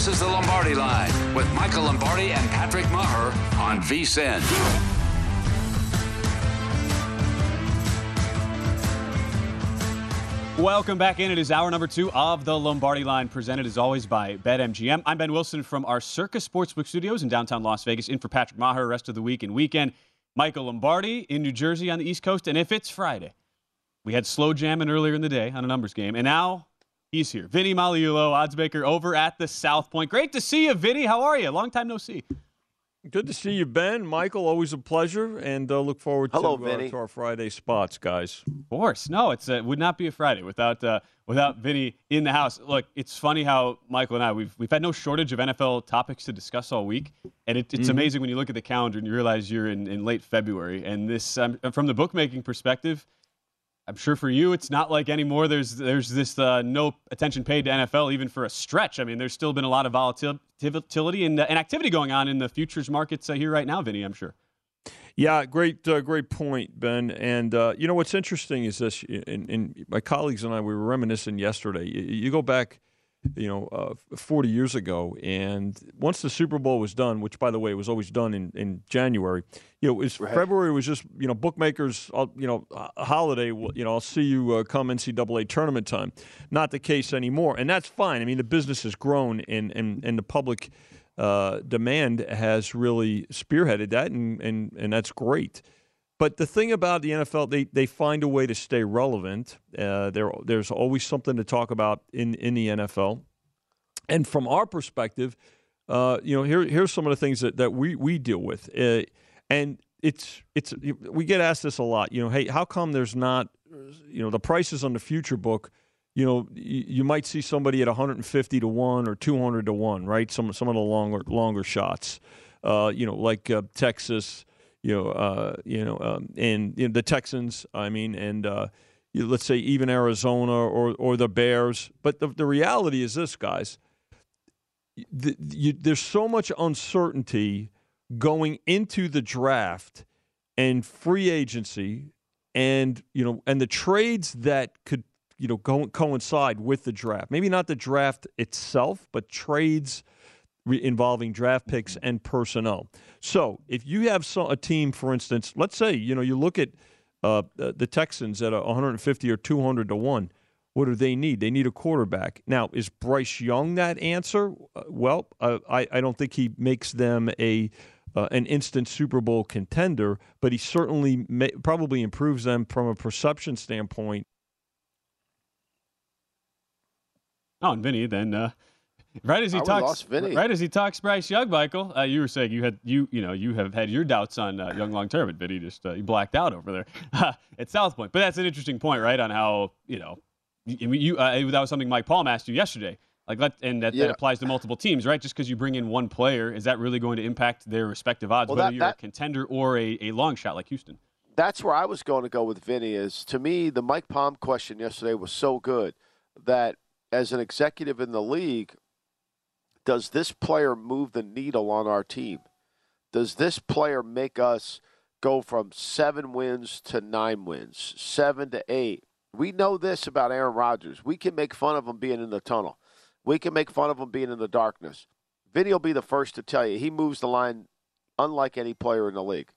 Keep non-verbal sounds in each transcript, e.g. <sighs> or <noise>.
This is the Lombardi Line with Michael Lombardi and Patrick Maher on VSIN. Welcome back in. It is hour number two of the Lombardi Line, presented as always by BetMGM. I'm Ben Wilson from our Circus Sportsbook Studios in downtown Las Vegas, in for Patrick Maher rest of the week and weekend. Michael Lombardi in New Jersey on the East Coast, and if it's Friday, we had slow jamming earlier in the day on a numbers game, and now he's here. Vinny Magliulo, odds maker over at the South Point. Great to see you, Vinny. How are you? Long time no see. Good to see you, Ben. Michael, always a pleasure, and uh, look forward Hello, to, Vinny. uh, to our Friday spots, guys. Of course, no, it's it would not be a Friday without uh, without Vinny in the house. Look, it's funny how Michael and I we've we've had no shortage of NFL topics to discuss all week, and it, it's Mhm. amazing when you look at the calendar and you realize you're in, in late February. And this, um, from the bookmaking perspective, I'm sure for you it's not like anymore. There's there's this uh, no attention paid to NFL even for a stretch. I mean, there's still been a lot of volatility and, uh, and activity going on in the futures markets uh, here right now, Vinny. I'm sure. Yeah, great, uh, great point, Ben. And uh, you know what's interesting is this, and, and my colleagues and I we were reminiscing yesterday. You, you go back, you know, uh, 40 years ago, and once the Super Bowl was done, which by the way was always done in, in January, you know, it was Right. February was just you know bookmakers, you know, holiday. You know, I'll see you uh, come NCAA tournament time. Not the case anymore, and that's fine. I mean, the business has grown, and and and the public uh, demand has really spearheaded that, and, and, and that's great. But the thing about the NFL, they, they find a way to stay relevant. Uh, there, there's always something to talk about in, in the NFL. And from our perspective, uh, you know, here, here's some of the things that, that we, we deal with. Uh, and it's, it's, we get asked this a lot, you know, hey, how come there's not, you know, the prices on the future book you know, you, might see somebody at 150 to one or 200 to one, right? Some some of the longer longer shots, uh, you know, like uh, Texas, you know, uh, you know, um, and you know, the Texans. I mean, and uh, let's say even Arizona or or the Bears. But the, the reality is this, guys. The, you, there's so much uncertainty going into the draft and free agency and you know and the trades that could you know go, coincide with the draft maybe not the draft itself but trades re- involving draft picks and personnel. So if you have so, a team for instance let's say you know you look at uh, the texans at a 150 or 200 to 1 what do they need? They need a quarterback. Now is bryce young that answer? Uh, well uh, I, I don't think he makes them a uh, an instant Super Bowl contender, but he certainly may, probably improves them from a perception standpoint. Oh, and Vinny, then uh, right as he we talks, right as he talks Bryce Young, Michael, uh, you were saying you had you you know you have had your doubts on uh, Young long term, but Vinny just uh, he blacked out over there <laughs> at South Point. But that's an interesting point, right? On how you know you, you uh, that was something Mike Palm asked you yesterday. Like and that, that applies to multiple teams, right? Just because you bring in one player, is that really going to impact their respective odds, Well, whether that- you're a contender or a, a long shot like Houston? That's where I was going to go with Vinny. Is to me the Mike Palm question yesterday was so good that as an executive in the league, does this player move the needle on our team? Does this player make us go from seven wins to nine wins, seven to eight? We know this about Aaron Rodgers. We can make fun of him being in the tunnel. We can make fun of him being in the darkness. Vinny will be the first to tell you he moves the line unlike any player in the league.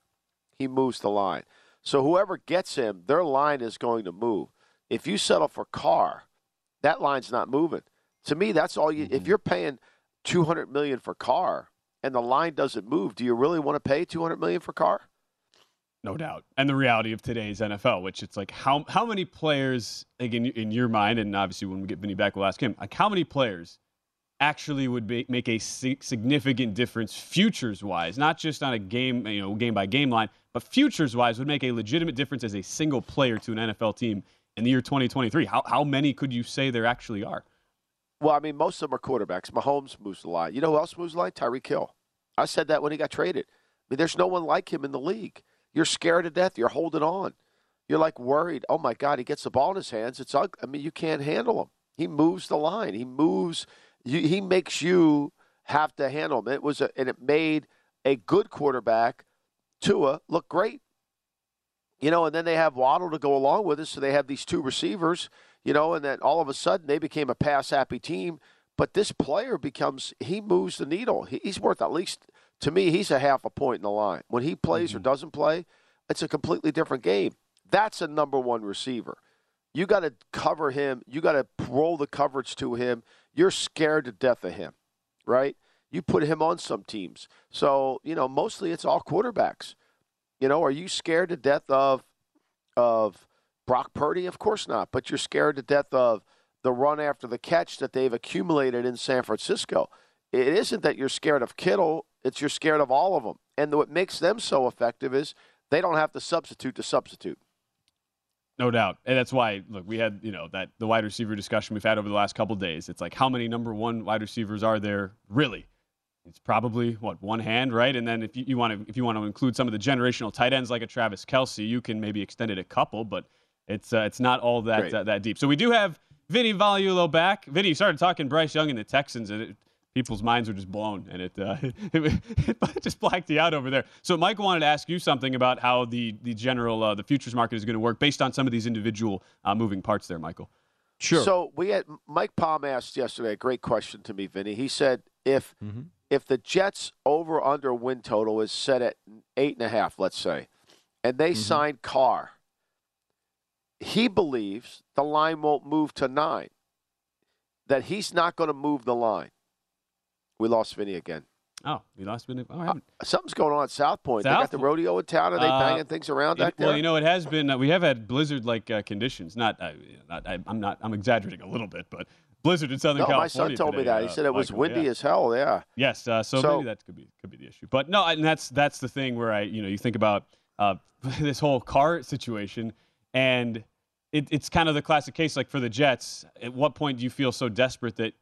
He moves the line. So whoever gets him, their line is going to move. If you settle for Carr, that line's not moving. To me, that's all you. If Mm-hmm. you're paying two hundred million for Carr and the line doesn't move, do you really want to pay two hundred million for Carr? No doubt. And the reality of today's NFL, which it's like how how many players, like in, in your mind, and obviously when we get Vinny back, we'll ask him, like how many players actually would be, make a significant difference futures wise, not just on a game, you know, game by game line, but futures wise would make a legitimate difference as a single player to an NFL team in the year 2023. How how many could you say there actually are? Well, I mean, most of them are quarterbacks. Mahomes moves the line. You know who else moves the line? Tyreek Hill. I said that when he got traded. I mean, there's no one like him in the league. You're scared to death. You're holding on. You're like worried. Oh my God, he gets the ball in his hands. It's ugly. I mean, you can't handle him. He moves the line. He moves. You, he makes you have to handle him. It was, a, and it made a good quarterback, Tua, look great. You know, and then they have Waddle to go along with it, so they have these two receivers. You know, and then all of a sudden they became a pass happy team. But this player becomes he moves the needle. He, he's worth at least to me. He's a half a point in the line when he plays or mm-hmm. doesn't play. It's a completely different game. That's a number one receiver. You got to cover him. You got to roll the coverage to him. You're scared to death of him, right? You put him on some teams. So, you know, mostly it's all quarterbacks. You know, are you scared to death of of Brock Purdy? Of course not. But you're scared to death of the run after the catch that they've accumulated in San Francisco. It isn't that you're scared of Kittle, it's you're scared of all of them. And what makes them so effective is they don't have to substitute to substitute. No doubt, and that's why. Look, we had you know that the wide receiver discussion we've had over the last couple days. It's like how many number one wide receivers are there really? It's probably what one hand, right? And then if you, want to if you want to include some of the generational tight ends like a Travis Kelce, you can maybe extend it a couple, but it's uh, it's not all that uh, that deep. So we do have Vinny Magliulo back. Vinny you started talking Bryce Young and the Texans, and it, people's minds were just blown, and it, uh, <laughs> it, it <laughs> just blacked you out over there. So Mike wanted to ask you something about how the the general uh, the futures market is going to work based on some of these individual uh, moving parts there, Michael. Sure. So we had Mike Palm asked yesterday a great question to me, Vinny. He said if if the Jets over under win total is set at eight and a half, let's say, and they sign Carr, he believes the line won't move to nine. That he's not going to move the line. We lost Vinny again. Oh, we lost Vinny. Oh, haven't. Something's going on at South Point. they South got the rodeo in town. Are they Uh, banging things around back It- well, you know, it has been. Uh, we have had blizzard-like uh, conditions. Not, uh, not I, I'm not. I'm exaggerating a little bit, but blizzard in Southern no, California. my son told me today, that. He uh, said it was Michael, windy yeah. as hell. Yeah. Yes, uh, so, So- maybe that could be could be the issue. But no, and that's that's the thing where I, you know, you think about uh, <laughs> this whole Carr situation, and it, it's kind of the classic case. Like for the Jets, at what point do you feel so desperate that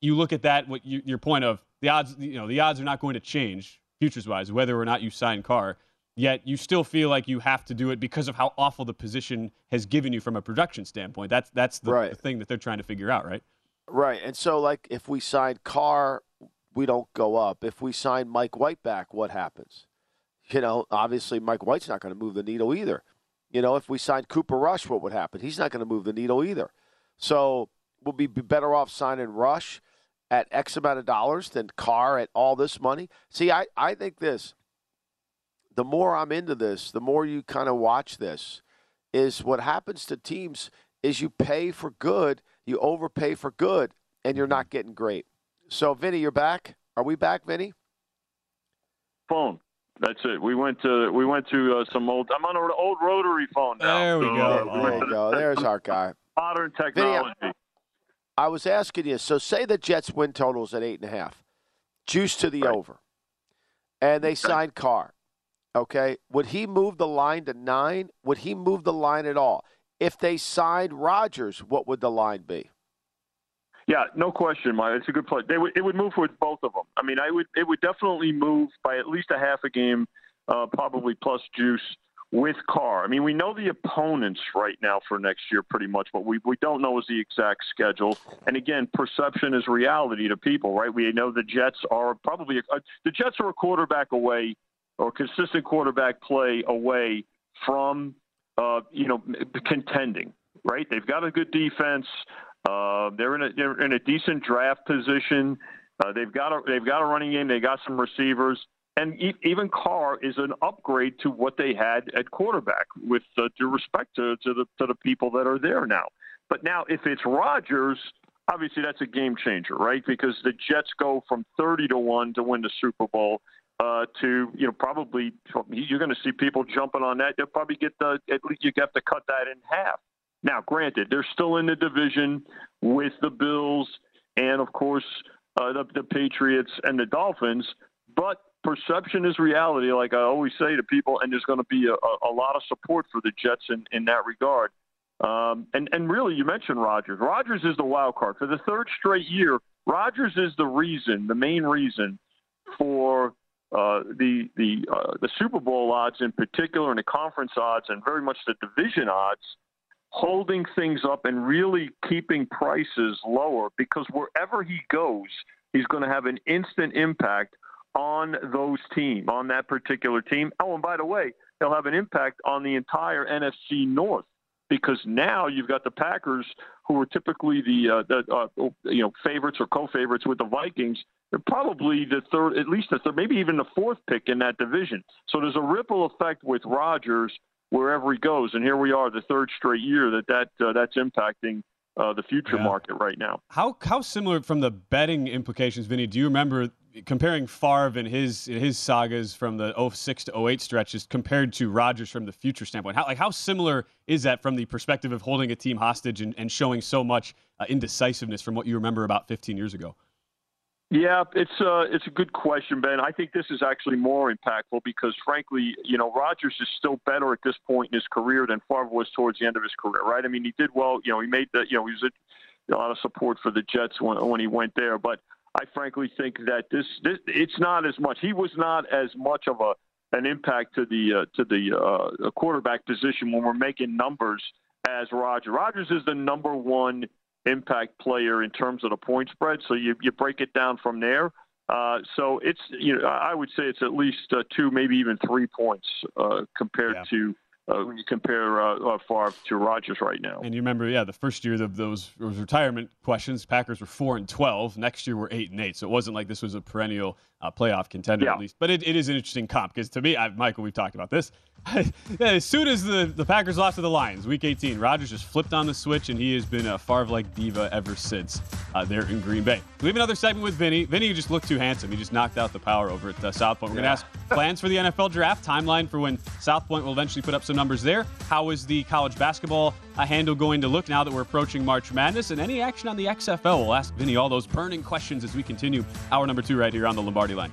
you look at that? What you, your point of the odds? You know, the odds are not going to change futures wise, whether or not you sign Carr. Yet you still feel like you have to do it because of how awful the position has given you from a production standpoint. That's that's the, Right. the thing that they're trying to figure out, right? Right. And so, like, if we sign Carr, we don't go up. If we sign Mike White back, what happens? You know, obviously, Mike White's not going to move the needle either. You know, if we signed Cooper Rush, what would happen? He's not going to move the needle either. So, we'll be be better off signing Rush at X amount of dollars than Carr at all this money. See, I, I think this the more I'm into this, the more you kind of watch this, is what happens to teams is you pay for good, you overpay for good, and you're not mm-hmm. getting great. So, Vinny, you're back. Are we back, Vinny? phone. That's it. We went to we went to uh, some old. I'm on an old rotary phone now. There we So, go. uh, There you go. There's our guy. Modern technology. I was asking you. So, say the Jets win totals at eight and a half, juice to the Right. over, and they sign Carr. Okay, would he move the line to nine? Would he move the line at all? If they signed Rodgers, what would the line be? Yeah, no question, Mike. It's a good play. They would, it would move with both of them. I mean, I would it would definitely move by at least a half a game, uh, probably plus juice with Carr. I mean, we know the opponents right now for next year pretty much. but we we don't know is the exact schedule. And again, perception is reality to people, right? We know the Jets are probably a, the Jets are a quarterback away or consistent quarterback play away from uh, you know contending. right? They've got a good defense. Uh, they're in a they're in a decent draft position. Uh, they've got a they've got a running game. They got some receivers, and e- even Carr is an upgrade to what they had at quarterback. With uh, due respect to, to the to the people that are there now. But now, if it's Rodgers, obviously that's a game changer, right? Because the Jets go from 30 to 1 to win the Super Bowl uh, to, you know, probably you're going to see people jumping on that. They'll probably get the, at least you have to cut that in half. Now, granted, they're still in the division with the Bills and, of course, uh, the, the Patriots and the Dolphins, but perception is reality, like I always say to people, and there's going to be a, a lot of support for the Jets in, in that regard. Um, and and really, you mentioned Rodgers. Rodgers is the wild card for the third straight year. Rodgers is the reason, the main reason for uh, the the uh, the Super Bowl odds in particular, and the conference odds, and very much the division odds, holding things up and really keeping prices lower. Because wherever he goes, he's going to have an instant impact on those team, on that particular team. Oh, and by the way, he'll have an impact on the entire NFC North because now you've got the Packers, who are typically the, uh, the uh, you know favorites or co-favorites with the Vikings. They're probably the third, at least the third, maybe even the fourth pick in that division. So there's a ripple effect with Rodgers wherever he goes, and here we are, the third straight year that that uh, that's impacting uh, the future yeah. market right now. How how similar from the betting implications, Vinny? Do you remember comparing Favre and his his sagas from the 06 to 08 stretches compared to Rodgers from the future standpoint? How like how similar is that from the perspective of holding a team hostage and, and showing so much uh, indecisiveness from what you remember about 15 years ago? Yeah, it's uh, it's a good question, Ben. I think this is actually more impactful because, frankly, you know, Rodgers is still better at this point in his career than Favre was towards the end of his career, right? I mean, he did well. You know, he made the, you know, he was a, a lot of support for the Jets when when he went there, but I frankly think that this, this it's not as much. He was not as much of a an impact to the uh, to the uh, quarterback position when we're making numbers as Roger. Rodgers is the number one impact player in terms of the point spread. So you you break it down from there. Uh, so it's you know I would say it's at least uh, two, maybe even three points uh, compared yeah. to uh, when you compare uh, uh, Favre to Rodgers right now. And you remember, yeah, the first year of those, those retirement questions, Packers were four and twelve. Next year, we're eight and eight. So it wasn't like this was a perennial uh, playoff contender yeah. at least. But it, it is an interesting comp because to me, I, Michael, we've talked about this. <laughs> as soon as the, the Packers lost to the Lions, Week 18, Rodgers just flipped on the switch, and he has been a Favre-like diva ever since uh, there in Green Bay. We have another segment with Vinny. Vinny just looked too handsome. He just knocked out the power over at uh, South Point. We're yeah. going to ask plans for the NFL draft, timeline for when South Point will eventually put up some numbers there. How is the college basketball uh, handle going to look now that we're approaching March Madness? And any action on the XFL? We'll ask Vinny all those burning questions as we continue hour number two right here on the Lombardi line.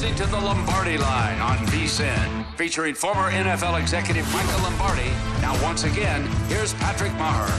Listening to the Lombardi Line on VSIN, featuring former NFL executive Michael Lombardi. Now, once again, here's Patrick Maher.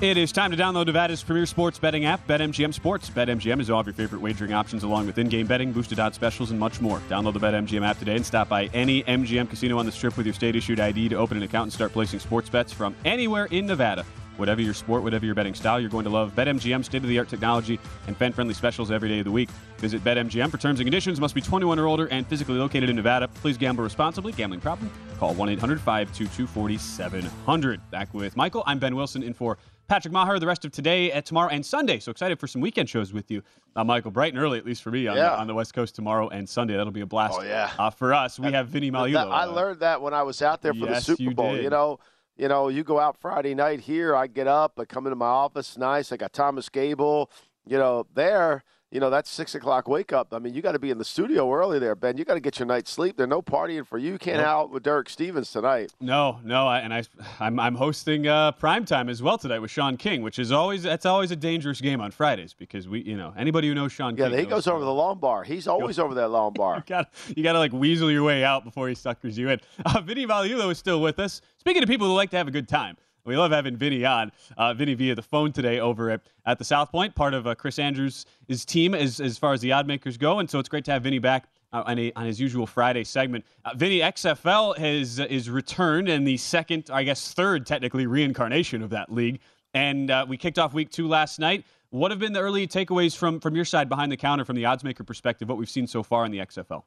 It is time to download Nevada's premier sports betting app, BetMGM Sports. BetMGM is all of your favorite wagering options, along with in-game betting, boosted odds specials, and much more. Download the BetMGM app today and stop by any MGM casino on the Strip with your state-issued ID to open an account and start placing sports bets from anywhere in Nevada. Whatever your sport, whatever your betting style, you're going to love BetMGM state-of-the-art technology and fan-friendly specials every day of the week. Visit BetMGM for terms and conditions. Must be 21 or older and physically located in Nevada. Please gamble responsibly. Gambling problem? Call 1-800-522-4700. Back with Michael. I'm Ben Wilson in for Patrick Maher the rest of today, at tomorrow, and Sunday. So excited for some weekend shows with you, uh, Michael. Bright and early, at least for me, on, Yeah. the, on the West Coast tomorrow and Sunday. That'll be a blast. Oh, yeah. Uh, for us, we have Vinny Magliulo. That- I uh, learned that when I was out there for Yes, the Super you Bowl. did. You know, you know, you go out Friday night here. I get up, I come into my office, nice. I got Thomas Gable. You know, there. You know, that's six o'clock wake up. I mean, you got to be in the studio early there, Ben. You got to get your night's sleep. There's no partying for you. You can't Nope. out with Derek Stevens tonight. No, no, I, and I, I'm, I'm hosting uh, primetime as well tonight with Sean King, which is always that's always a dangerous game on Fridays because we, you know, anybody who knows Sean King Yeah, King he goes over the long bar. He's always over that long <laughs> bar. got you got to like weasel your way out before he suckers you in. Uh, Vinny Magliulo is still with us. Speaking of people who like to have a good time, we love having Vinny on. Uh, Vinny via the phone today over at, at the South Point, part of uh, Chris Andrews' team as as far as the odd makers go, and so it's great to have Vinny back. Uh, on, a, on his usual Friday segment, uh, Vinny XFL has is returned and the second, I guess third, technically reincarnation of that league. And uh, we kicked off week two last night. What have been the early takeaways from from your side behind the counter, from the odds maker perspective, what we've seen so far in the XFL?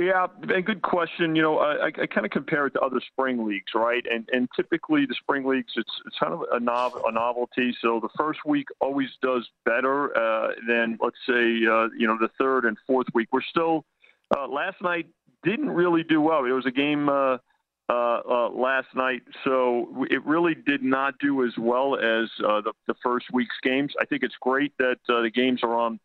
Yeah, and good question. You know, I, I kind of compare it to other spring leagues, right? And and typically the spring leagues, it's it's kind of a, nov- a novelty. So the first week always does better uh, than let's say uh, you know the third and fourth week. We're still uh, last night didn't really do well. It was a game uh, uh, uh, last night, so it really did not do as well as the the first week's games. I think it's great that the games are on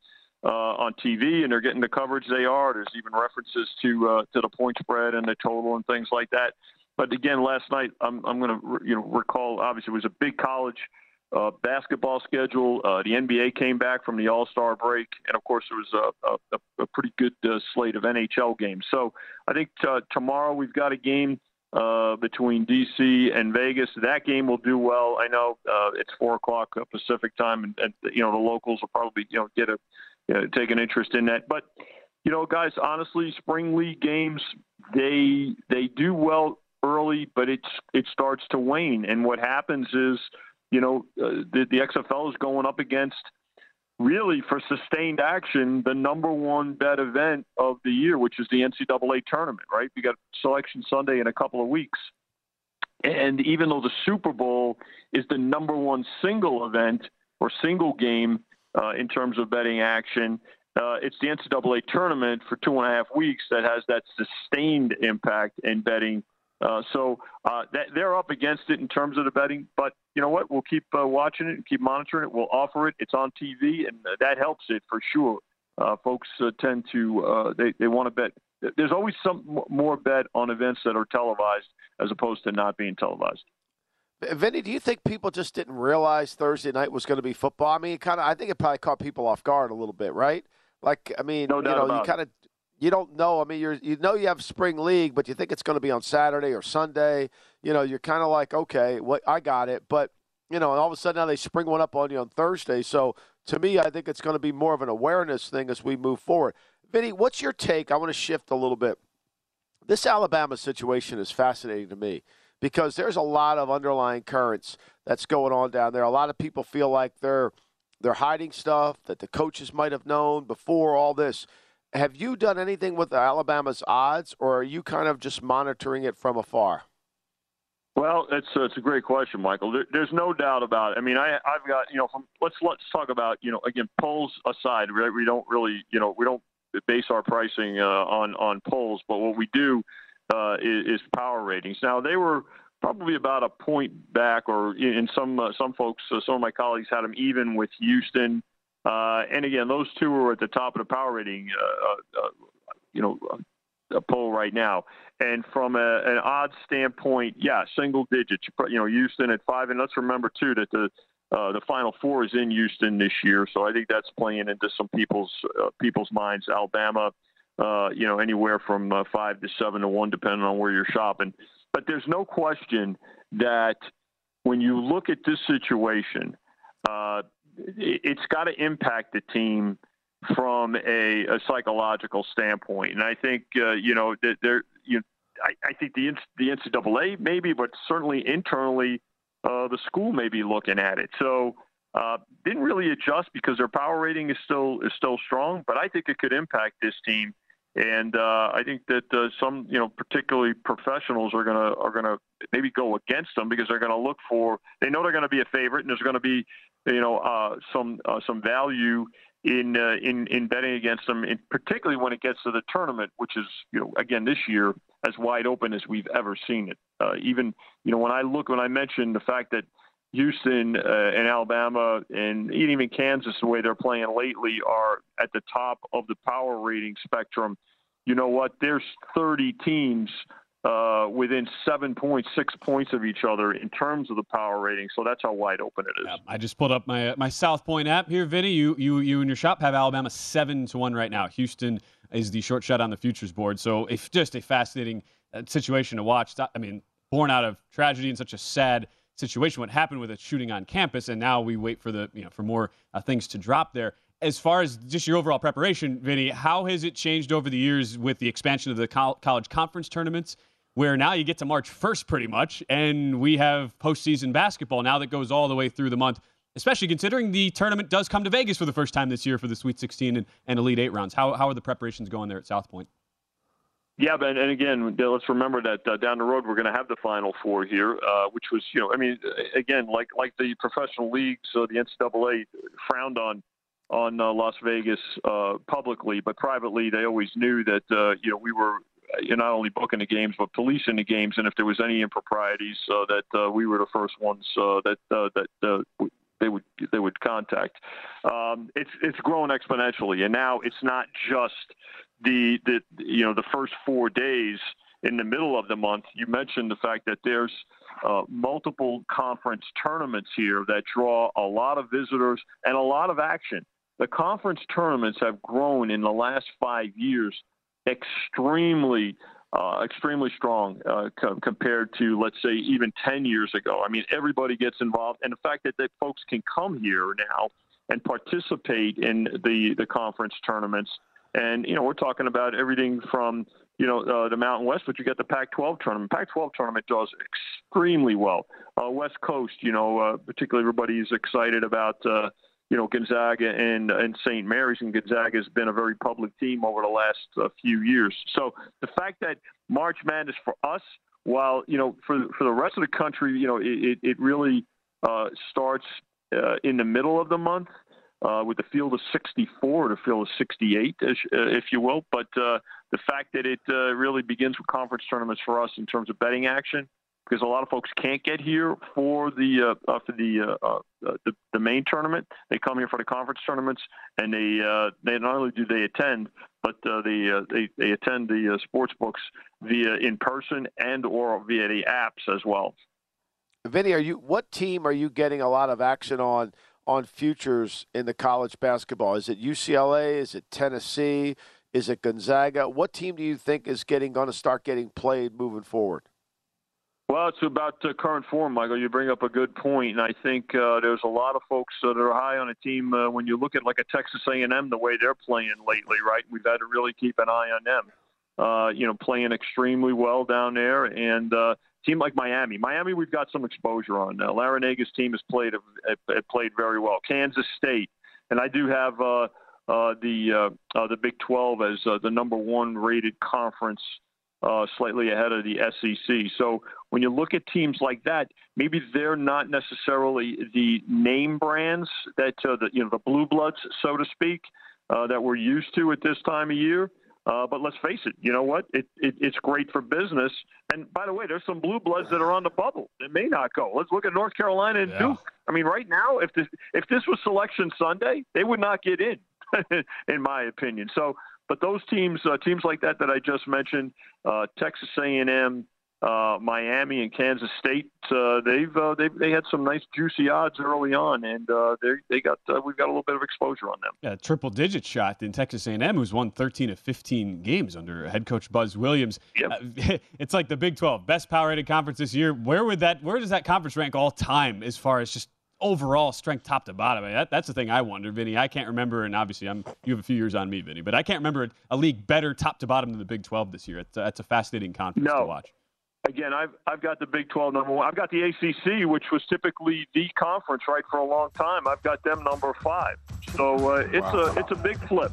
uh, on TV and they're getting the coverage they are. There's even references to uh, to the point spread and the total and things like that. But again, last night I'm I'm going to you know recall obviously it was a big college uh, basketball schedule. Uh, the NBA came back from the All Star break, and of course there was a, a, a pretty good uh, slate of NHL games. So I think uh, tomorrow we've got a game. Uh, between DC and Vegas, that game will do well. I know uh, it's four o'clock Pacific time, and, and you know the locals will probably you know get a you know, take an interest in that. But you know, guys, honestly, spring league games they they do well early, but it's it starts to wane. And what happens is, you know, uh, the, the XFL is going up against really for sustained action the number one bet event of the year, which is the NCAA tournament. Right? you got Selection Sunday in a couple of weeks. And even though the Super Bowl is the number one single event or single game uh, in terms of betting action. Uh, it's the NCAA tournament for two and a half weeks that has that sustained impact in betting. Uh, so uh, that, they're up against it in terms of the betting, but you know what? We'll keep uh, watching it and keep monitoring it. We'll offer it. It's on TV, and that helps it for sure. Uh, folks tend to they they want to bet. There's always some more bet on events that are televised as opposed to not being televised. Vinny, do you think people just didn't realize Thursday night was going to be football? I mean, kind of. I think it probably caught people off guard a little bit, right? Like, I mean, No you know, you kind of you don't know. I mean, you're you know you have spring league, but you think it's going to be on Saturday or Sunday. You know, you're kind of like, okay, what I got it, but you know, and all of a sudden now they spring one up on you on Thursday. So to me, I think it's going to be more of an awareness thing as we move forward. Vinny, what's your take? I want to shift a little bit. This Alabama situation is fascinating to me because there's a lot of underlying currents that's going on down there. A lot of people feel like they're they're hiding stuff that the coaches might have known before all this. Have you done anything with Alabama's odds, or are you kind of just monitoring it from afar? Well, it's uh, it's a great question, Michael. There, there's no doubt about it. I mean, I I've got you know from let's let's talk about you know again polls aside, right? We don't really you know we don't base our pricing uh, on on polls, but what we do uh, is, is power ratings. Now they were probably about a point back, or in some uh, some folks, uh, some of my colleagues had them even with Houston. Uh, and again, those two were at the top of the power rating, uh, uh, you know, uh, poll right now. And from a, an odds standpoint, yeah, single digits. You know, Houston at five, and let's remember too that the uh, the Final Four is in Houston this year, so I think that's playing into some people's uh, people's minds. Alabama, uh, you know, anywhere from uh, five to seven to one, depending on where you're shopping. But there's no question that when you look at this situation, uh, it's got to impact the team from a, a, psychological standpoint. And I think uh, you know there you I, I, think the the NCAA maybe, but certainly internally, uh, the school may be looking at it. So uh, didn't really adjust because their power rating is still is still strong, but I think it could impact this team. And uh, I think that uh, some, you know, particularly professionals are gonna are gonna maybe go against them because they're gonna look for. They know they're going to be a favorite, and there's going to be, you know, uh, some uh, some value in uh, in in betting against them, in, particularly when it gets to the tournament, which is, you know, again this year as wide open as we've ever seen it. Uh, even, you know, when I look when I mentioned the fact that Houston uh, and Alabama and even Kansas, the way they're playing lately, are at the top of the power rating spectrum. You know what? There's 30 teams uh, within 7.6 points, of each other in terms of the power rating. So that's how wide open it is. Yeah, I just pulled up my my South Point app here, Vinny. You you you in your shop have Alabama seven to one right now. Houston is the short shot on the futures board. So it's just a fascinating uh, situation to watch. I mean, born out of tragedy and such a sad situation, what happened with a shooting on campus, and now we wait for the you know for more uh, things to drop there. As far as just your overall preparation, Vinny, how has it changed over the years with the expansion of the college conference tournaments, where now you get to March 1st pretty much, and we have postseason basketball now that goes all the way through the month, especially considering the tournament does come to Vegas for the first time this year for the Sweet 16 and, and Elite Eight rounds. How, how are the preparations going there at South Point? Yeah, but and again, let's remember that uh, down the road we're going to have the Final Four here, uh, which was, you know, I mean, again, like like the professional leagues, uh, the NCAA frowned on on uh, Las Vegas uh, publicly, but privately they always knew that uh, you know we were you not only booking the games but policing the games, and if there was any improprieties, that we were the first ones that that they would they would contact. Um, it's it's grown exponentially, and now it's not just the the you know the first four days in the middle of the month. You mentioned the fact that there's uh, multiple conference tournaments here that draw a lot of visitors and a lot of action. The conference tournaments have grown in the last five years extremely uh, extremely strong uh, co- compared to, let's say, even 10 years ago. I mean, everybody gets involved, and the fact that, that folks can come here now and participate in the, the conference tournaments and, you know, we're talking about everything from, you know, uh, the Mountain West, but you got the Pac 12 tournament. Pac 12 tournament does extremely well. Uh, West Coast, you know, uh, particularly everybody's excited about, uh, you know, Gonzaga and, and St. Mary's, and Gonzaga has been a very public team over the last uh, few years. So the fact that March Madness for us, while, you know, for, for the rest of the country, you know, it, it really uh, starts uh, in the middle of the month uh, with the field of 64 to field of 68, uh, if you will. But uh, the fact that it uh, really begins with conference tournaments for us in terms of betting action, because a lot of folks can't get here for the uh, uh, for the, the, the main tournament. They come here for the conference tournaments, and they they not only do they attend, but they, they they attend the sports books via in person and or via the apps as well. Vinny, are you what team are you getting a lot of action on? On futures in the college basketball? Is it UCLA? Is it Tennessee? Is it Gonzaga? What team do you think is getting going to start getting played moving forward? Well, it's about uh, current form, Michael. You bring up a good point, and I think uh, there's a lot of folks that are high on a team. Uh, when you look at like a Texas A&M, the way they're playing lately, right? We've had to really keep an eye on them. Uh, you know, playing extremely well down there, and uh, team like Miami. Miami, we've got some exposure on. Uh, Larranaga's team has played have, played very well. Kansas State, and I do have uh, uh, the uh, uh, the Big 12 as uh, the number one rated conference, uh, slightly ahead of the SEC. So when you look at teams like that, maybe they're not necessarily the name brands that uh, the you know the blue bloods, so to speak, uh, that we're used to at this time of year. Uh, but let's face it, you know what? It, it, it's great for business. And by the way, there's some blue bloods that are on the bubble that may not go. Let's look at North Carolina and yeah. Duke. I mean, right now, if this if this was Selection Sunday, they would not get in, <laughs> in my opinion. So, but those teams, uh, teams like that that I just mentioned, uh, Texas A&M, uh, Miami and Kansas State. Uh, they've uh, they they had some nice juicy odds early on, and uh, they they got uh, we've got a little bit of exposure on them. Yeah, triple digit shot in Texas A&M, who's won 13 of 15 games under head coach Buzz Williams. Yep. Uh, <laughs> it's like the Big 12, best power rated conference this year. Where would that where does that conference rank all time as far as just overall strength top to bottom. I mean, that, that's the thing I wonder, Vinny. I can't remember, and obviously I'm you have a few years on me, Vinny, but I can't remember a league better top to bottom than the Big 12 this year. It's, uh, it's a fascinating conference no. to watch again, I've I've got the Big 12 number one. I've got the ACC, which was typically the conference, right, for a long time. I've got them number five. So uh, it's wow. a it's a big flip.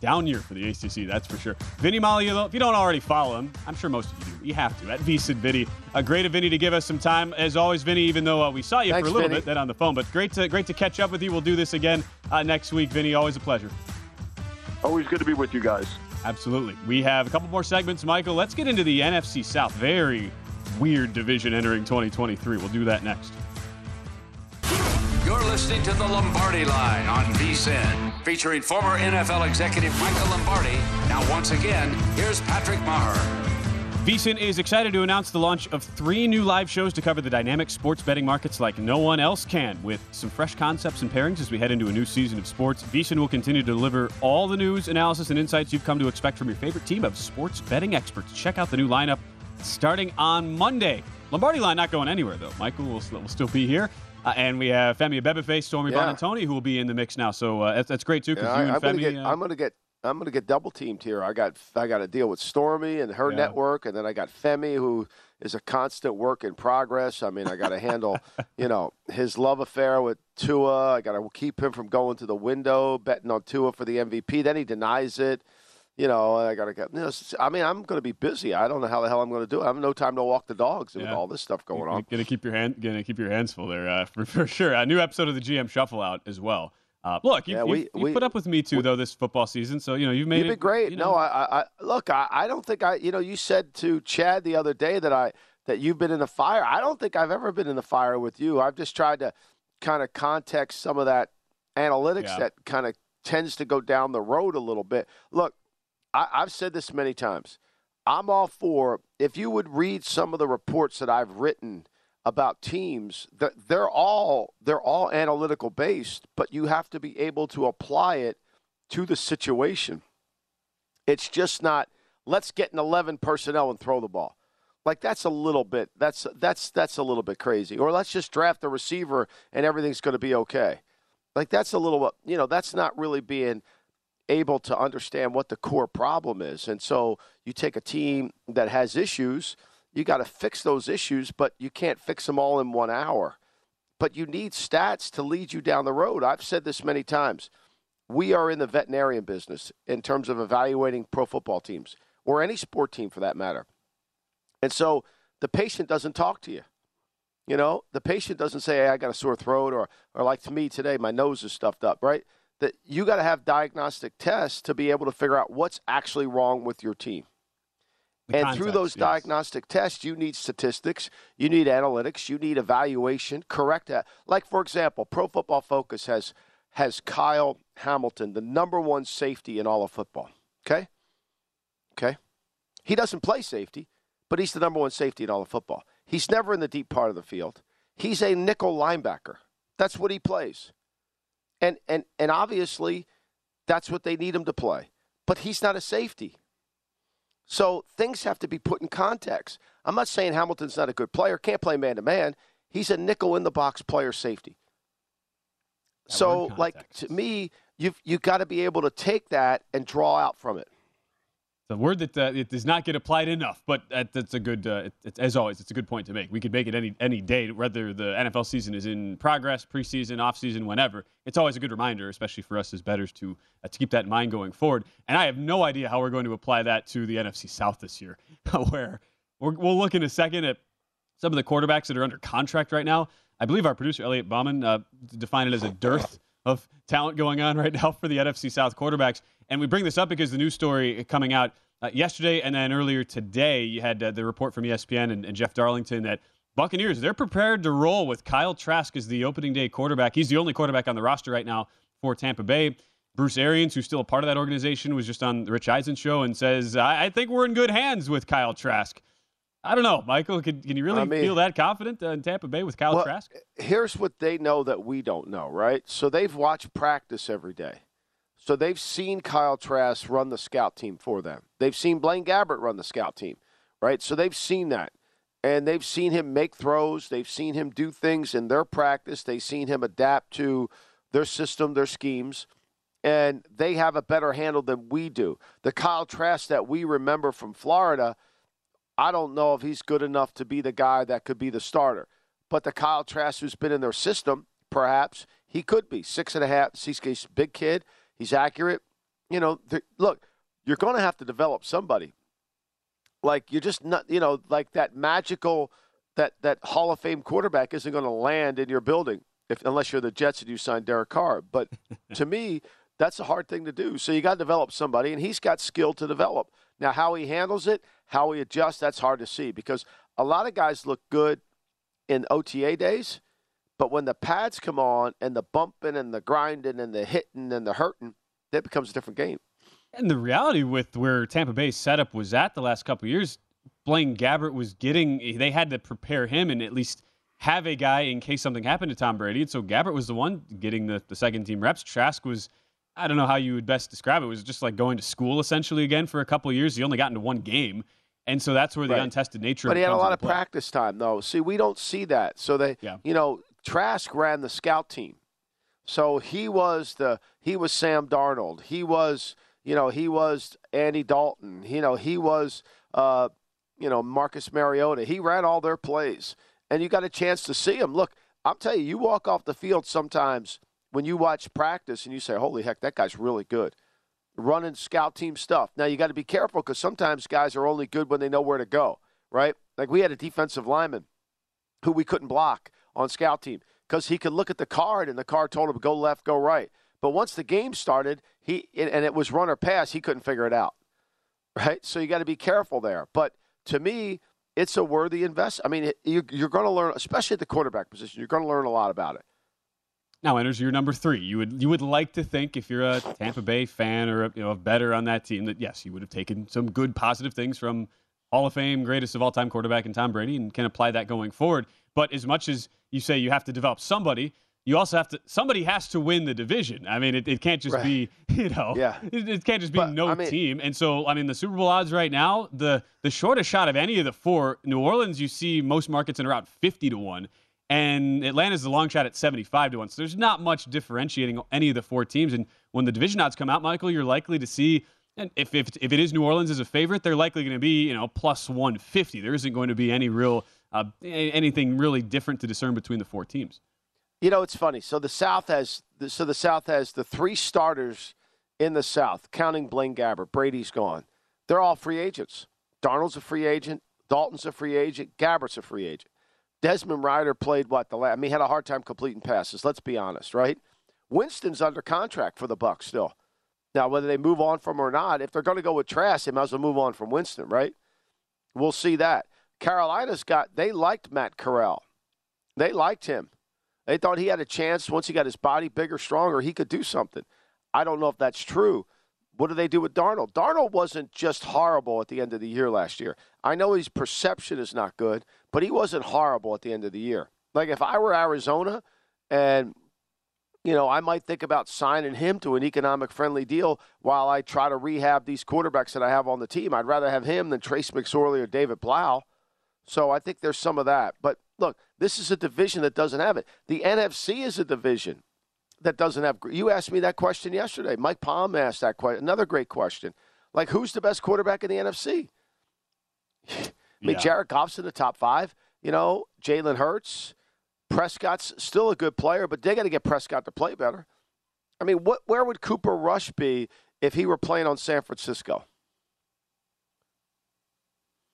Down year for the ACC, that's for sure. Vinny Magliulo, if you don't already follow him, I'm sure most of you do. You have to at VSiN Vinny. A great of Vinny to give us some time as always, Vinny. Even though uh, we saw you Thanks, for a little Vinny. bit then on the phone, but great to great to catch up with you. We'll do this again uh, next week, Vinny. Always a pleasure. Always good to be with you guys. Absolutely. We have a couple more segments, Michael. Let's get into the NFC South. Very weird division entering 2023. We'll do that next. You're listening to the Lombardi Line on VSiN, featuring former NFL executive Michael Lombardi. Now, once again, here's Patrick Maher. VSiN is excited to announce the launch of three new live shows to cover the dynamic sports betting markets like no one else can, with some fresh concepts and pairings as we head into a new season of sports. VSiN will continue to deliver all the news, analysis, and insights you've come to expect from your favorite team of sports betting experts. Check out the new lineup starting on Monday. Lombardi line not going anywhere, though. Michael will, will still be here. Uh, and we have Femi Abebefe, Stormy Yeah. Buonantony, who will be in the mix now. So uh, that's, that's great, too, because Yeah, I, you and am gonna get. uh, I'm gonna get. I'm gonna get double teamed here. I got. I got to deal with Stormy and her Yeah. network, and then I got Femi, who is a constant work in progress. I mean, I got to handle, <laughs> you know, his love affair with Tua. I got to keep him from going to the window, betting on Tua for the MVP. Then he denies it. You know, I got to get. You know, I mean, I'm going to be busy. I don't know how the hell I'm going to do it. I have no time to walk the dogs with all this stuff going on. Gonna keep your hand, gonna keep your hands full there uh, <laughs> for, for sure. A new episode of the GM Shuffle out as well. Uh, look, you've, Yeah, we- you've we- put up with me too, though, this football season. So you know you've made You've it. been great. you know- No, I, I, I look. I, I don't think I. You know, you said to Chad the other day that I that you've been in the fire. I don't think I've ever been in the fire with you. I've just tried to kind of context some of that analytics Yeah. that kind of tends to go down the road a little bit. Look, I, I've said this many times. I'm all for if you would read some of the reports that I've written about teams that they're all they're all analytical based, but you have to be able to apply it to the situation. It's just not let's get an 11 personnel and throw the ball. Like that's a little bit that's that's that's a little bit crazy. Or let's just draft a receiver and everything's going to be okay. Like that's a little you know, that's not really being able to understand what the core problem is. And so you take a team that has issues, you got to fix those issues, but you can't fix them all in 1 hour. But you need stats to lead you down the road. I've said this many times we are in the veterinarian business in terms of evaluating pro football teams or any sport team for that matter. And so the patient doesn't talk to you. You know, the patient doesn't say, hey, I got a sore throat or, or like to me today, my nose is stuffed up, right? That you got to have diagnostic tests to be able to figure out what's actually wrong with your team. The and through those yes. diagnostic tests, you need statistics, you need analytics, you need evaluation, correct that. Like for example, Pro Football Focus has has Kyle Hamilton, the number one safety in all of football. Okay? Okay? He doesn't play safety, but he's the number one safety in all of football. He's never in the deep part of the field. He's a nickel linebacker. That's what he plays. And and and obviously that's what they need him to play. But he's not a safety. So things have to be put in context. I'm not saying Hamilton's not a good player, can't play man to man. He's a nickel in the box player safety. That So, like to me, you've you got to be able to take that and draw out from it. The word that uh, it does not get applied enough, but that, that's a good. Uh, it, as always, it's a good point to make. We could make it any any day, whether the NFL season is in progress, preseason, offseason, whenever. It's always a good reminder, especially for us as betters, to uh, to keep that in mind going forward. And I have no idea how we're going to apply that to the NFC South this year, <laughs> where we're, we'll look in a second at some of the quarterbacks that are under contract right now. I believe our producer Elliot Bauman uh, defined it as a dearth of talent going on right now for the NFC South quarterbacks. And we bring this up because the news story coming out uh, yesterday and then earlier today, you had uh, the report from ESPN and, and Jeff Darlington that Buccaneers they're prepared to roll with Kyle Trask as the opening day quarterback. He's the only quarterback on the roster right now for Tampa Bay. Bruce Arians, who's still a part of that organization, was just on the Rich Eisen show and says, I, I think we're in good hands with Kyle Trask. I don't know, Michael. Can, can you really I mean, feel that confident uh, in Tampa Bay with Kyle well, Trask? Here's what they know that we don't know, right? So they've watched practice every day. So they've seen Kyle Trask run the scout team for them. They've seen Blaine Gabbert run the scout team, right? So they've seen that. And they've seen him make throws. They've seen him do things in their practice. They've seen him adapt to their system, their schemes. And they have a better handle than we do. The Kyle Trask that we remember from Florida – I don't know if he's good enough to be the guy that could be the starter. But the Kyle Trask who's been in their system, perhaps he could be six and a half. He's big kid. He's accurate. You know, look, you're going to have to develop somebody. Like you're just not, you know, like that magical, that that Hall of Fame quarterback isn't going to land in your building if unless you're the Jets and you sign Derek Carr. But <laughs> to me, that's a hard thing to do. So you got to develop somebody, and he's got skill to develop. Now, how he handles it, how he adjusts, that's hard to see because a lot of guys look good in OTA days, but when the pads come on and the bumping and the grinding and the hitting and the hurting, that becomes a different game. And the reality with where Tampa Bay's setup was at the last couple years, Blaine Gabbert was getting, they had to prepare him and at least have a guy in case something happened to Tom Brady. And so Gabbert was the one getting the, the second team reps. Trask was I don't know how you would best describe it. It was just like going to school essentially again for a couple years. He only got into one game. And so that's where the right. untested nature. But he had a lot of play. practice time, though. See, we don't see that. So they, yeah. you know, Trask ran the scout team, so he was the he was Sam Darnold. He was, you know, he was Andy Dalton. You know, he was, uh, you know, Marcus Mariota. He ran all their plays, and you got a chance to see him. Look, I'm telling you, you walk off the field sometimes when you watch practice and you say, holy heck, that guy's really good. Running scout team stuff. Now, you got to be careful because sometimes guys are only good when they know where to go, right? Like we had a defensive lineman who we couldn't block on scout team because he could look at the card and the card told him go left, go right. But once the game started, he and it was run or pass, he couldn't figure it out, <laughs> right? So you got to be careful there. But to me, it's a worthy invest. I mean, you're, you're going to learn, especially at the quarterback position, you're going to learn a lot about it. Now enters your number three. You would you would like to think if you're a Tampa Bay fan or a, you know a better on that team that yes you would have taken some good positive things from Hall of Fame greatest of all time quarterback in Tom Brady and can apply that going forward. But as much as you say you have to develop somebody, you also have to somebody has to win the division. I mean, it, it can't just right. be <laughs> you know yeah. it, it can't just be but, no I mean, team. And so I mean the Super Bowl odds right now the the shortest shot of any of the four New Orleans you see most markets in around fifty to one and Atlanta's the long shot at 75 to 1. So there's not much differentiating any of the four teams. And when the division odds come out, Michael, you're likely to see, and if, if, if it is New Orleans as a favorite, they're likely going to be, you know, plus 150. There isn't going to be any real, uh, anything really different to discern between the four teams. You know, it's funny. So the South has, so the South has the three starters in the South, counting Blaine Gabbert. Brady's gone. They're all free agents. Darnold's a free agent. Dalton's a free agent. Gabbert's a free agent. Desmond Ridder played what the last? I mean, he had a hard time completing passes. Let's be honest, right? Winston's under contract for the Bucs still. Now, whether they move on from or not, if they're going to go with Trask, they might as well move on from Winston, right? We'll see that. Carolina's got. They liked Matt Corral. They liked him. They thought he had a chance once he got his body bigger, stronger, he could do something. I don't know if that's true. What do they do with Darnold? Darnold wasn't just horrible at the end of the year last year. I know his perception is not good, but he wasn't horrible at the end of the year. Like if I were Arizona and you know, I might think about signing him to an economic friendly deal while I try to rehab these quarterbacks that I have on the team. I'd rather have him than Trace McSorley or David Blough. So I think there's some of that. But look, this is a division that doesn't have it. The NFC is a division that doesn't have. You asked me that question yesterday. Mike Palm asked that question. Another great question. Like, who's the best quarterback in the NFC? <sighs> I mean, yeah. Jared Goff's in the top five. You know, Jalen Hurts, Prescott's still a good player, but they got to get Prescott to play better. I mean, what where would Cooper Rush be if he were playing on San Francisco?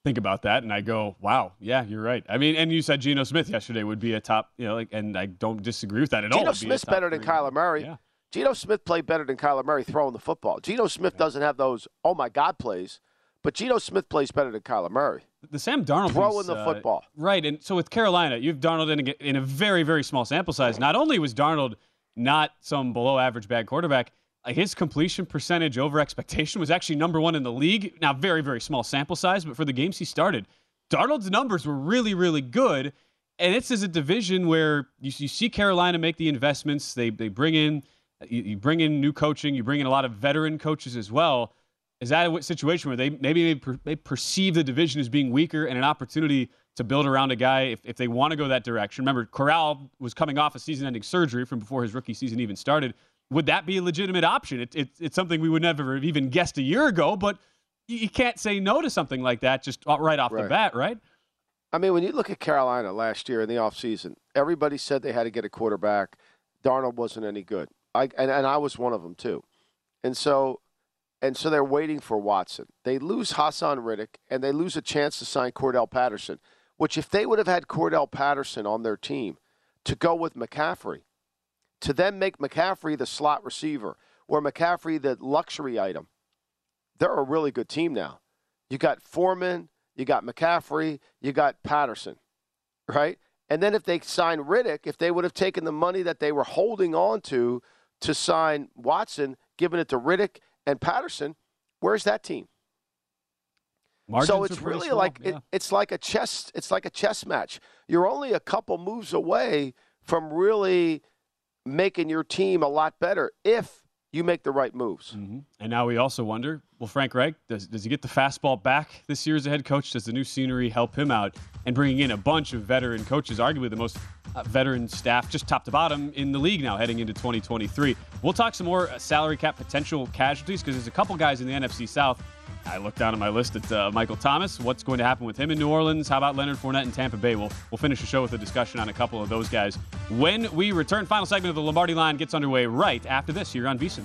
Think about that, and I go, "Wow, yeah, you're right." I mean, and you said Geno Smith yesterday would be a top, you know, like, and I don't disagree with that at Geno all. Geno Smith's better than Kyler Murray. Yeah. Geno Smith played better than Kyler Murray throwing the football. Geno Smith yeah. doesn't have those oh my god plays, but Geno Smith plays better than Kyler Murray the Sam Darnold throwing the uh, football, right? And so with Carolina, you've Darnold in a, in a very very small sample size. Not only was Darnold not some below average bad quarterback, his completion percentage over expectation was actually number one in the league. Now very very small sample size, but for the games he started, Darnold's numbers were really, really good. And this is a division where you, you see Carolina make the investments. They, they bring in you, you, bring in new coaching. You bring in a lot of veteran coaches as well. Is that a situation where they maybe they, they perceive the division as being weaker and an opportunity to build around a guy if, if they want to go that direction? Remember, Corral was coming off a season-ending surgery from before his rookie season even started. Would that be a legitimate option? It, it, it's something we would never have even guessed a year ago, but – you can't say no to something like that just right off right. the bat, right? I mean, when you look at Carolina last year in the offseason, everybody said they had to get a quarterback. Darnold wasn't any good. I, and, and I was one of them too. And so and so they're waiting for Watson. They lose Hassan Reddick and they lose a chance to sign Cordarrelle Patterson, which if they would have had Cordarrelle Patterson on their team to go with McCaffrey, to then make McCaffrey the slot receiver or McCaffrey the luxury item, they're a really good team now. You got Foreman, you got McCaffrey, you got Patterson, right? And then if they sign Reddick, if they would have taken the money that they were holding on to to sign Watson, given it to Reddick and Patterson, where's that team? Margins so it's really small, like yeah. it, it's like a chess it's like a chess match. You're only a couple moves away from really making your team a lot better if you make the right moves. Mm-hmm. And now we also wonder well, Frank Reich, does, does he get the fastball back this year as a head coach? Does the new scenery help him out? And bringing in a bunch of veteran coaches, arguably the most uh, veteran staff, just top to bottom in the league now heading into 2023. We'll talk some more uh, salary cap potential casualties because there's a couple guys in the NFC South I look down at my list at uh, Michael Thomas. What's going to happen with him in New Orleans? How about Leonard Fournette in Tampa Bay? We'll, we'll finish the show with a discussion on a couple of those guys when we return. Final segment of the Lombardi line gets underway right after this here on VSIN.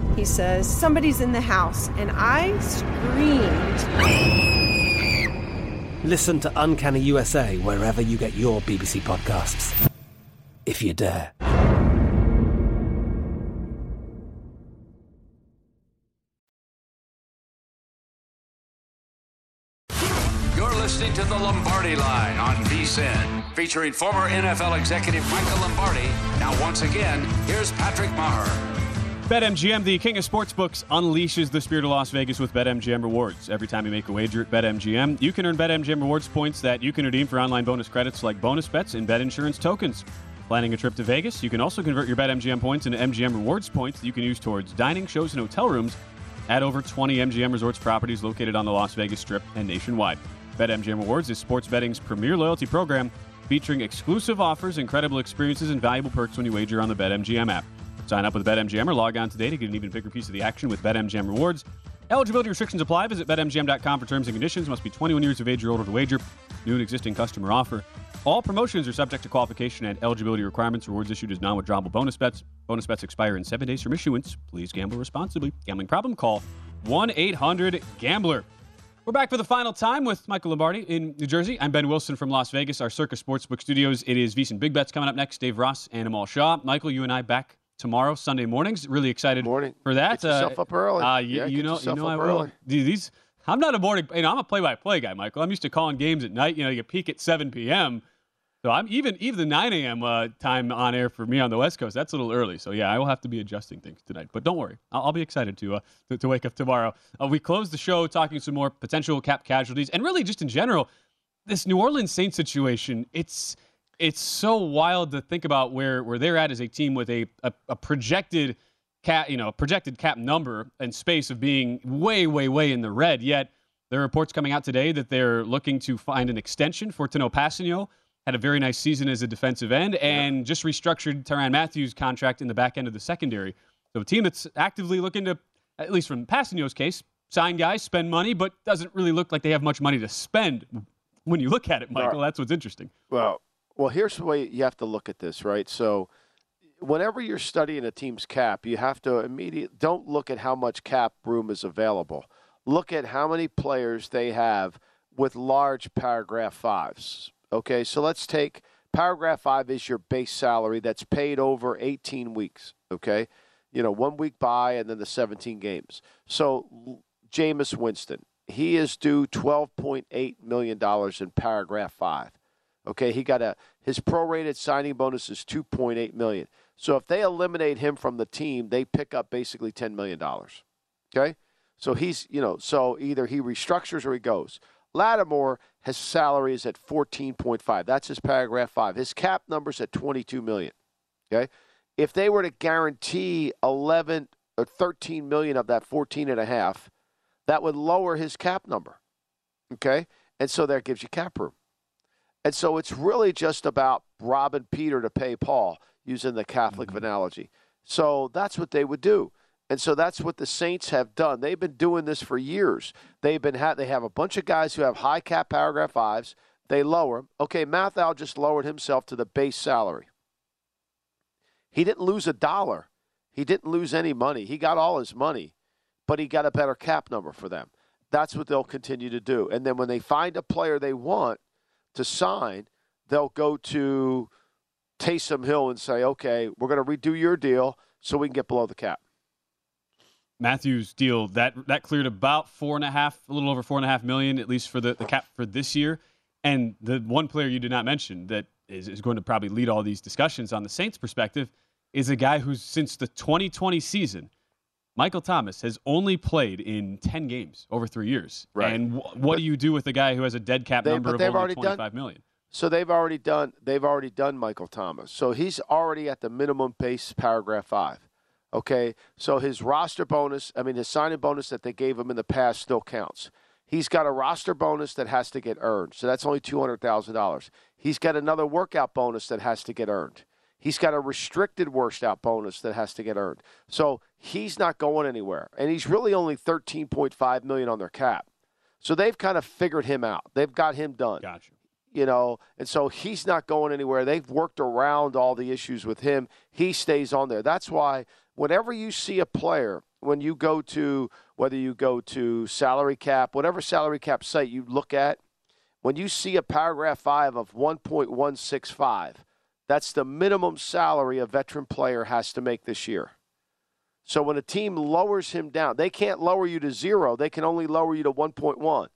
He says, Somebody's in the house, and I screamed. Listen to Uncanny USA wherever you get your BBC podcasts, if you dare. You're listening to the Lombardi line on VSIN, featuring former NFL executive Michael Lombardi. Now, once again, here's Patrick Maher. BetMGM, the king of sportsbooks, unleashes the spirit of Las Vegas with BetMGM rewards. Every time you make a wager at BetMGM, you can earn BetMGM rewards points that you can redeem for online bonus credits like bonus bets and bet insurance tokens. Planning a trip to Vegas, you can also convert your BetMGM points into MGM rewards points that you can use towards dining, shows, and hotel rooms at over 20 MGM Resorts properties located on the Las Vegas Strip and nationwide. BetMGM Rewards is sports betting's premier loyalty program featuring exclusive offers, incredible experiences, and valuable perks when you wager on the BetMGM app. Sign up with BetMGM or log on today to get an even bigger piece of the action with BetMGM Rewards. Eligibility restrictions apply. Visit BetMGM.com for terms and conditions. Must be 21 years of age or older to wager. New and existing customer offer. All promotions are subject to qualification and eligibility requirements. Rewards issued as non-withdrawable bonus bets. Bonus bets expire in seven days from issuance. Please gamble responsibly. Gambling problem? Call 1-800-GAMBLER. We're back for the final time with Michael Lombardi in New Jersey. I'm Ben Wilson from Las Vegas, our Circa Sportsbook Studios. It is VSIN Big Bets coming up next. Dave Ross and Amal Shaw. Michael, you and I back tomorrow, Sunday mornings. Really excited Morning. for that. Get yourself uh, up early. Uh, you, Yeah, you know, you know I will. Dude, these. I'm not a morning. You know, I'm a play-by-play guy, Michael. I'm used to calling games at night. You know, you peak at 7 p.m. So I'm even even the 9 a.m. Uh, time on air for me on the West Coast. That's a little early. So yeah, I will have to be adjusting things tonight. But don't worry, I'll, I'll be excited to, uh, to, to wake up tomorrow. Uh, we close the show talking some more potential cap casualties and really just in general, this New Orleans Saints situation. It's it's so wild to think about where where they're at as a team with a a, a projected cap you know projected cap number and space of being way way way in the red. Yet there are reports coming out today that they're looking to find an extension for Tanoh Kpassagnon had a very nice season as a defensive end and yeah. just restructured Tyrann Mathieu's contract in the back end of the secondary. So a team that's actively looking to, at least from Kpassagnon's case, sign guys, spend money, but doesn't really look like they have much money to spend when you look at it, Michael. Right. That's what's interesting. Well, well, here's the way you have to look at this, right? So whenever you're studying a team's cap, you have to immediately don't look at how much cap room is available. Look at how many players they have with large paragraph fives Okay, so let's take paragraph five is your base salary that's paid over 18 weeks. Okay, you know, one week by and then the 17 games. So, Jameis Winston, he is due $12.8 million in paragraph five. Okay, he got a his prorated signing bonus is 2.8 million. So if they eliminate him from the team, they pick up basically 10 million dollars. Okay? So he's, you know, so either he restructures or he goes. Lattimore, his salary is at 14.5. That's his paragraph 5. His cap number's at 22 million. Okay? If they were to guarantee 11 or 13 million of that 14 and a half, that would lower his cap number. Okay? And so that gives you cap room. And so it's really just about robbing Peter to pay Paul, using the Catholic mm-hmm. analogy. So that's what they would do. And so that's what the Saints have done. They've been doing this for years. They've been ha- they have a bunch of guys who have high cap paragraph fives. They lower them. Okay, Mathieu just lowered himself to the base salary. He didn't lose a dollar. He didn't lose any money. He got all his money, but he got a better cap number for them. That's what they'll continue to do. And then when they find a player they want to sign, they'll go to Taysom Hill and say, okay, we're going to redo your deal so we can get below the cap. Mathieu's deal that that cleared about four and a half, a little over four and a half million, at least for the, the cap for this year. And the one player you did not mention that is, is going to probably lead all these discussions on the Saints' perspective is a guy who's since the 2020 season, Michael Thomas has only played in 10 games over three years. Right. And w- what but do you do with a guy who has a dead cap they, number of only 25 done, million? So they've already done they've already done Michael Thomas. So he's already at the minimum base paragraph five. Okay, so his roster bonus, I mean, his signing bonus that they gave him in the past still counts. He's got a roster bonus that has to get earned, so that's only $200,000. He's got another workout bonus that has to get earned. He's got a restricted worst out bonus that has to get earned. So he's not going anywhere, and he's really only 13.5 million on their cap. So they've kind of figured him out. They've got him done. Gotcha. You know, and so he's not going anywhere. They've worked around all the issues with him. He stays on there. That's why whenever you see a player, when you go to whether you go to salary cap, whatever salary cap site you look at, when you see a paragraph five of 1.165, that's the minimum salary a veteran player has to make this year. So when a team lowers him down, they can't lower you to zero. They can only lower you to 1.1.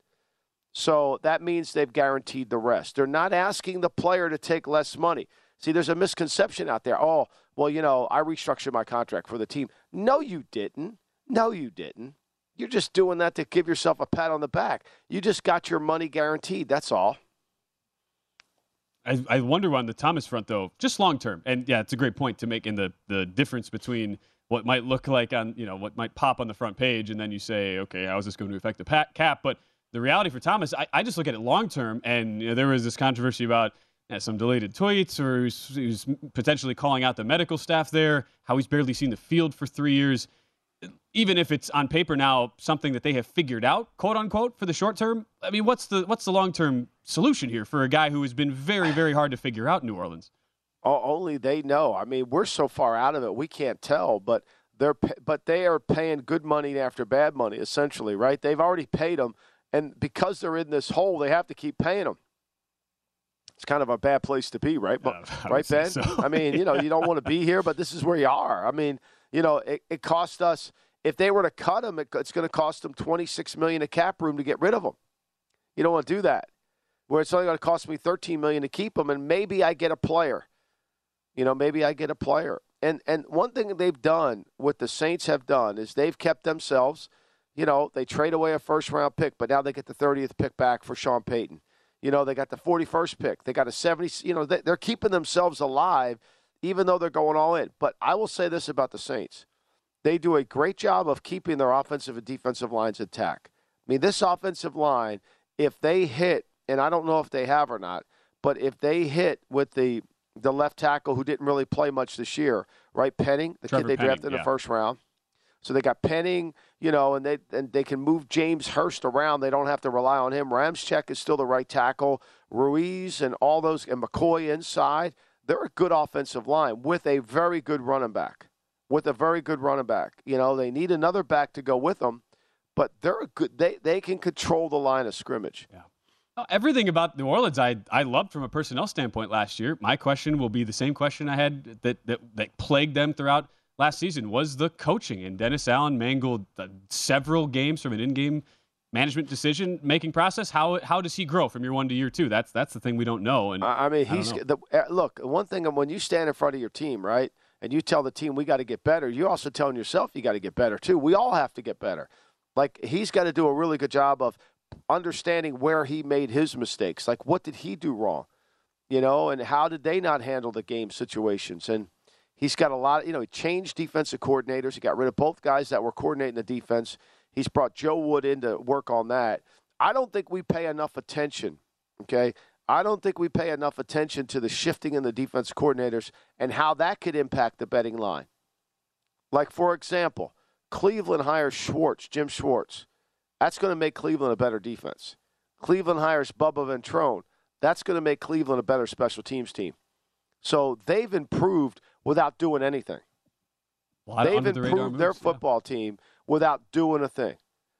So that means they've guaranteed the rest. They're not asking the player to take less money. See, there's a misconception out there. Oh, well, you know, I restructured my contract for the team. No, you didn't. No, you didn't. You're just doing that to give yourself a pat on the back. You just got your money guaranteed. That's all. I, I wonder on the Thomas front, though, just long term. And yeah, it's a great point to make in the, the difference between what might look like on, you know, what might pop on the front page. And then you say, okay, how is this going to affect the cap? But the reality for Thomas, I, I just look at it long term. And you know, there was this controversy about yeah, some deleted tweets, or he's potentially calling out the medical staff there, how he's barely seen the field for three years. Even if it's on paper now something that they have figured out, quote unquote, for the short term, I mean, what's the what's the long term solution here for a guy who has been very, very hard to figure out in New Orleans? Only they know. I mean, we're so far out of it, we can't tell. But they're but they are paying good money after bad money, essentially, right? They've already paid them, and because they're in this hole, they have to keep paying them it's kind of a bad place to be, right? But, <laughs> right, Ben? So. <laughs> I mean, you know, you don't want to be here, but this is where you are. I mean, you know, it, it cost us. If they were to cut him, it, it's going to cost them 26 million of cap room to get rid of him. You don't want to do that. Where it's only going to cost me 13 million to keep him, and maybe I get a player. You know, maybe I get a player. And and one thing they've done, what the Saints have done, is they've kept themselves. You know, they trade away a first round pick, but now they get the 30th pick back for Sean Payton. You know, they got the 41st pick. They got a 70. You know, they're keeping themselves alive, even though they're going all in. But I will say this about the Saints: they do a great job of keeping their offensive and defensive lines intact. I mean, this offensive line, if they hit, and I don't know if they have or not, but if they hit with the the left tackle who didn't really play much this year, right? Penning, the Trevor kid they Penning, drafted in yeah. the first round. So they got Penning, you know, and they and they can move James Hurst around. They don't have to rely on him. Ramczyk is still the right tackle. Ruiz and all those and McCoy inside. They're a good offensive line with a very good running back. With a very good running back. You know, they need another back to go with them, but they're a good they they can control the line of scrimmage. Yeah. Everything about New Orleans, I I loved from a personnel standpoint last year. My question will be the same question I had that that, that plagued them throughout last season was the coaching. And Dennis Allen mangled several games from an in-game management decision making process. How how does he grow from year one to year two? That's that's the thing we don't know. And I I mean, he's know. the uh, look. One thing when you stand in front of your team, right, and you tell the team we got to get better, you're also telling yourself you got to get better too. We all have to get better. Like he's got to do a really good job of understanding where he made his mistakes. Like what did he do wrong, you know, and how did they not handle the game situations? And he's got a lot. You know, he changed defensive coordinators. He got rid of both guys that were coordinating the defense. He's brought Joe Wood in to work on that. I don't think we pay enough attention. Okay. I don't think we pay enough attention to the shifting in the defense coordinators and how that could impact the betting line. Like, for example, Cleveland hires Schwartz, Jim Schwartz. That's going to make Cleveland a better defense. Cleveland hires Bubba Ventrone. That's going to make Cleveland a better special teams team. So they've improved without doing anything. Of They've improved their moves, yeah. football team without doing a thing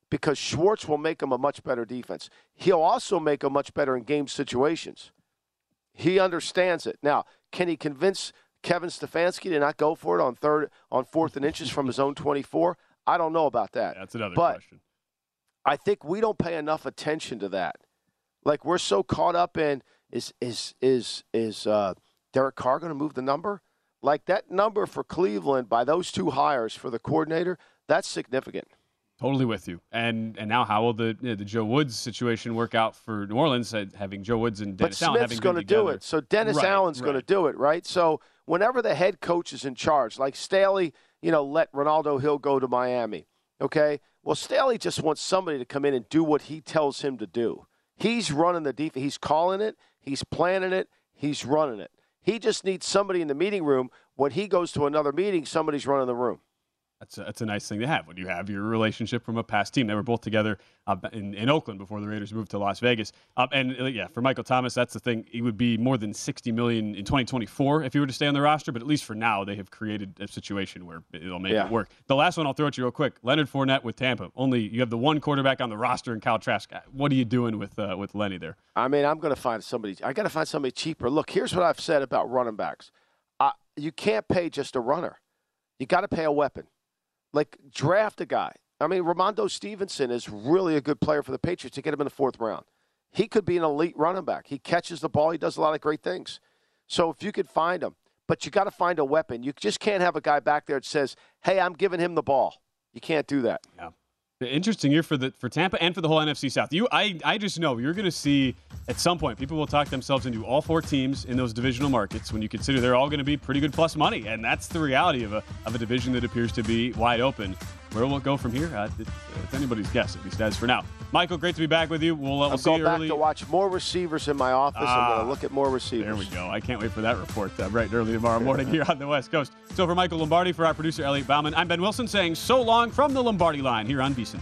because Schwartz will make them a much better defense. He'll also make them much better in game situations. He understands it. Now, can he convince Kevin Stefanski to not go for it on third, on fourth and inches from his own 24? I don't know about that. That's another but question. I think we don't pay enough attention to that. Like we're so caught up in is is is is uh, Derek Carr going to move the number? Like that number for Cleveland by those two hires for the coordinator, that's significant. Totally with you. And and now how will the you know, the Joe Woods situation work out for New Orleans? uh, Having Joe Woods and But Dennis Allen having going to do it. So Dennis Right, Allen's going to do it, right? So whenever the head coach is in charge, like Staley, you know, let Renaldo Hill go to Miami. Okay. Well, Staley just wants somebody to come in and do what he tells him to do. He's running the defense. He's calling it. He's planning it. He's running it. He just needs somebody in the meeting room. When he goes to another meeting, somebody's running the room. That's a, that's a nice thing to have when you have your relationship from a past team. They were both together uh, in, in Oakland before the Raiders moved to Las Vegas. Uh, and uh, yeah, for Michael Thomas, that's the thing. He would be more than 60 million in 2024 if he were to stay on the roster. But at least for now, they have created a situation where it'll make Yeah. it work. The last one I'll throw at you real quick: Leonard Fournette with Tampa. Only you have the one quarterback on the roster in Kyle Trask. What are you doing with uh, with Lenny there? I mean, I'm going to find somebody. I got to find somebody cheaper. Look, here's what I've said about running backs. Uh, you can't pay just a runner. You got to pay a weapon. Like draft a guy. I mean, Rhamondre Stevenson is really a good player for the Patriots to get him in the fourth round. He could be an elite running back. He catches the ball. He does a lot of great things. So if you could find him, but you got to find a weapon. You just can't have a guy back there that says, "Hey, I'm giving him the ball." You can't do that. Yeah. Interesting year for the for Tampa and for the whole NFC South. You, I, I just know you're going to see at some point people will talk themselves into all four teams in those divisional markets when you consider they're all going to be pretty good plus money, and that's the reality of a of a division that appears to be wide open. Where will it go from here? Uh, it, it's anybody's guess, at least as for now. Michael, great to be back with you. We'll, uh, we'll I'm see going you back early. to watch more receivers in my office. I'm Ah, going to look at more receivers. There we go. I can't wait for that report uh, bright and early tomorrow morning here on the West Coast. So for Michael Lombardi, for our producer Elliot Bauman, I'm Ben Wilson saying so long from the Lombardi line here on VSiN.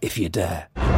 if you dare.